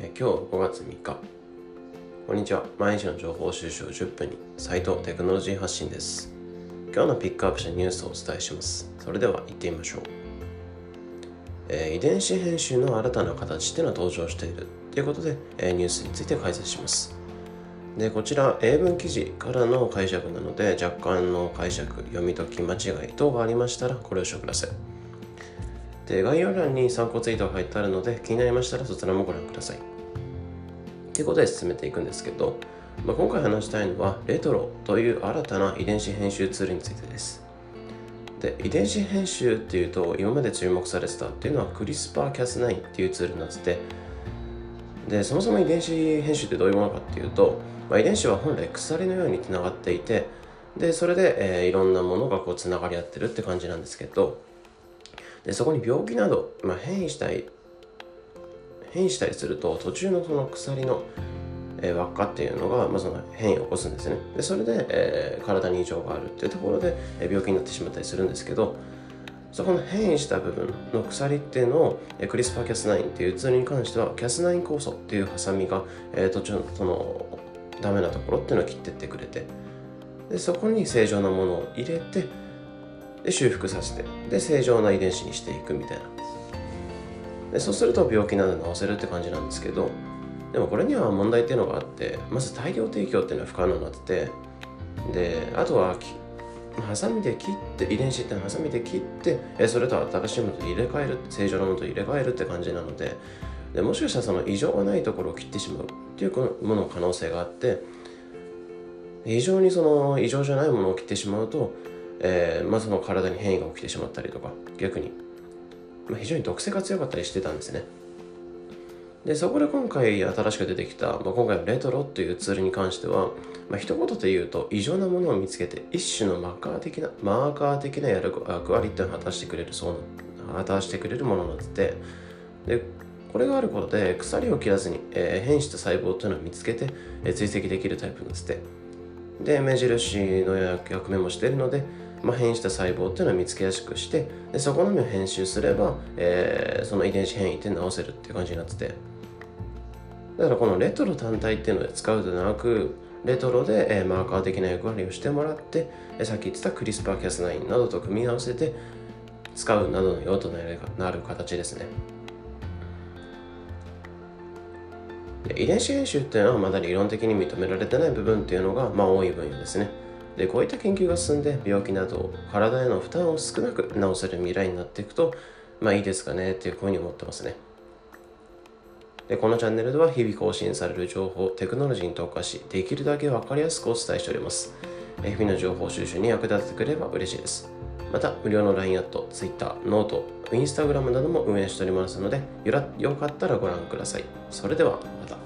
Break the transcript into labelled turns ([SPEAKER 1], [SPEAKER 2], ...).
[SPEAKER 1] え今日5月3日。こんにちは。毎日の情報収集10分に。斉藤テクノロジー発信です。今日のピックアップしたニュースをお伝えします。それでは行ってみましょう、えー、遺伝子編集の新たな形っていうのは登場している。ということで、えー、ニュースについて解説します。でこちら英文記事からの解釈なので若干の解釈読み解き間違い等がありましたらご了承ください。で概要欄に参考ツイートが入ってあるので気になりましたらそちらもご覧ください。ということで進めていくんですけど、まあ、今回話したいのはレトロという新たな遺伝子編集ツールについてです。で遺伝子編集っていうと今まで注目されてたっていうのはクリスパーキャス9っていうツールになって。てでそもそも遺伝子編集ってどういうものかっていうと、まあ、遺伝子は本来鎖のようにつながっていてでそれで、えー、いろんなものがこうつながり合ってるって感じなんですけどでそこに病気など、まあ、変異したり変異したりすると途中のその鎖の、えー、輪っかっていうのが、まあ、その変異を起こすんですね。でそれで、えー、体に異常があるっていうところで、えー、病気になってしまったりするんですけどそこの変異した部分の鎖っていうのを、え、クリスパーキャス9っていうツールに関してはキャス9酵素っていうハサミが、えー、途中のそのダメなところっていうのを切ってってくれてでそこに正常なものを入れてで修復させて。で正常な遺伝子にしていくみたいな。でそうすると病気など治せるって感じなんですけどでもこれには問題っていうのがあってまず大量提供っていうのは不可能になっててであとはハサミで切って遺伝子ってハサミで切ってえそれと新しいものと入れ替える正常なものと入れ替えるって感じなのででもしかしたらその異常がないところを切ってしまうっていうものの可能性があって異常にその異常じゃないものを切ってしまうとえー、まあ、その体に変異が起きてしまったりとか逆に、まあ、非常に毒性が強かったりしてたんですね。でそこで今回新しく出てきた、まあ、今回のレトロというツールに関しては、まあ、一言で言うと異常なものを見つけて一種のマーカー的なマーカー的な役割っていうのを果たしてくれるそうな果たしてくれるものになって。てでこれがあることで鎖を切らずに、えー、変した細胞っていうのを見つけて、えー、追跡できるタイプなんですって。で目印の役目もしているのでまあ、変異した細胞っていうのを見つけやすくしてでそこのみを編集すれば、えー、その遺伝子変異って直せるっていう感じになってて。だからこのレトロ単体っていうので使うでなくレトロで、えー、マーカー的な役割をしてもらって、えー、さっき言ってたクリスパーキャス9などと組み合わせて使うなどの用途になる形ですね。遺伝子編集っていうのはまだ理論的に認められてない部分っていうのが、まあ、多い分野ですね。でこういった研究が進んで病気など体への負担を少なく治せる未来になっていくとまあいいですかねっていうふうに思ってますね。でこのチャンネルでは日々更新される情報テクノロジーに特化しできるだけ分かりやすくお伝えしております。日々の情報収集に役立ててくれれば嬉しいです。また無料の LINE アット Twitter、 note、Instagram なども運営しておりますのでよかったらご覧ください。それではまた。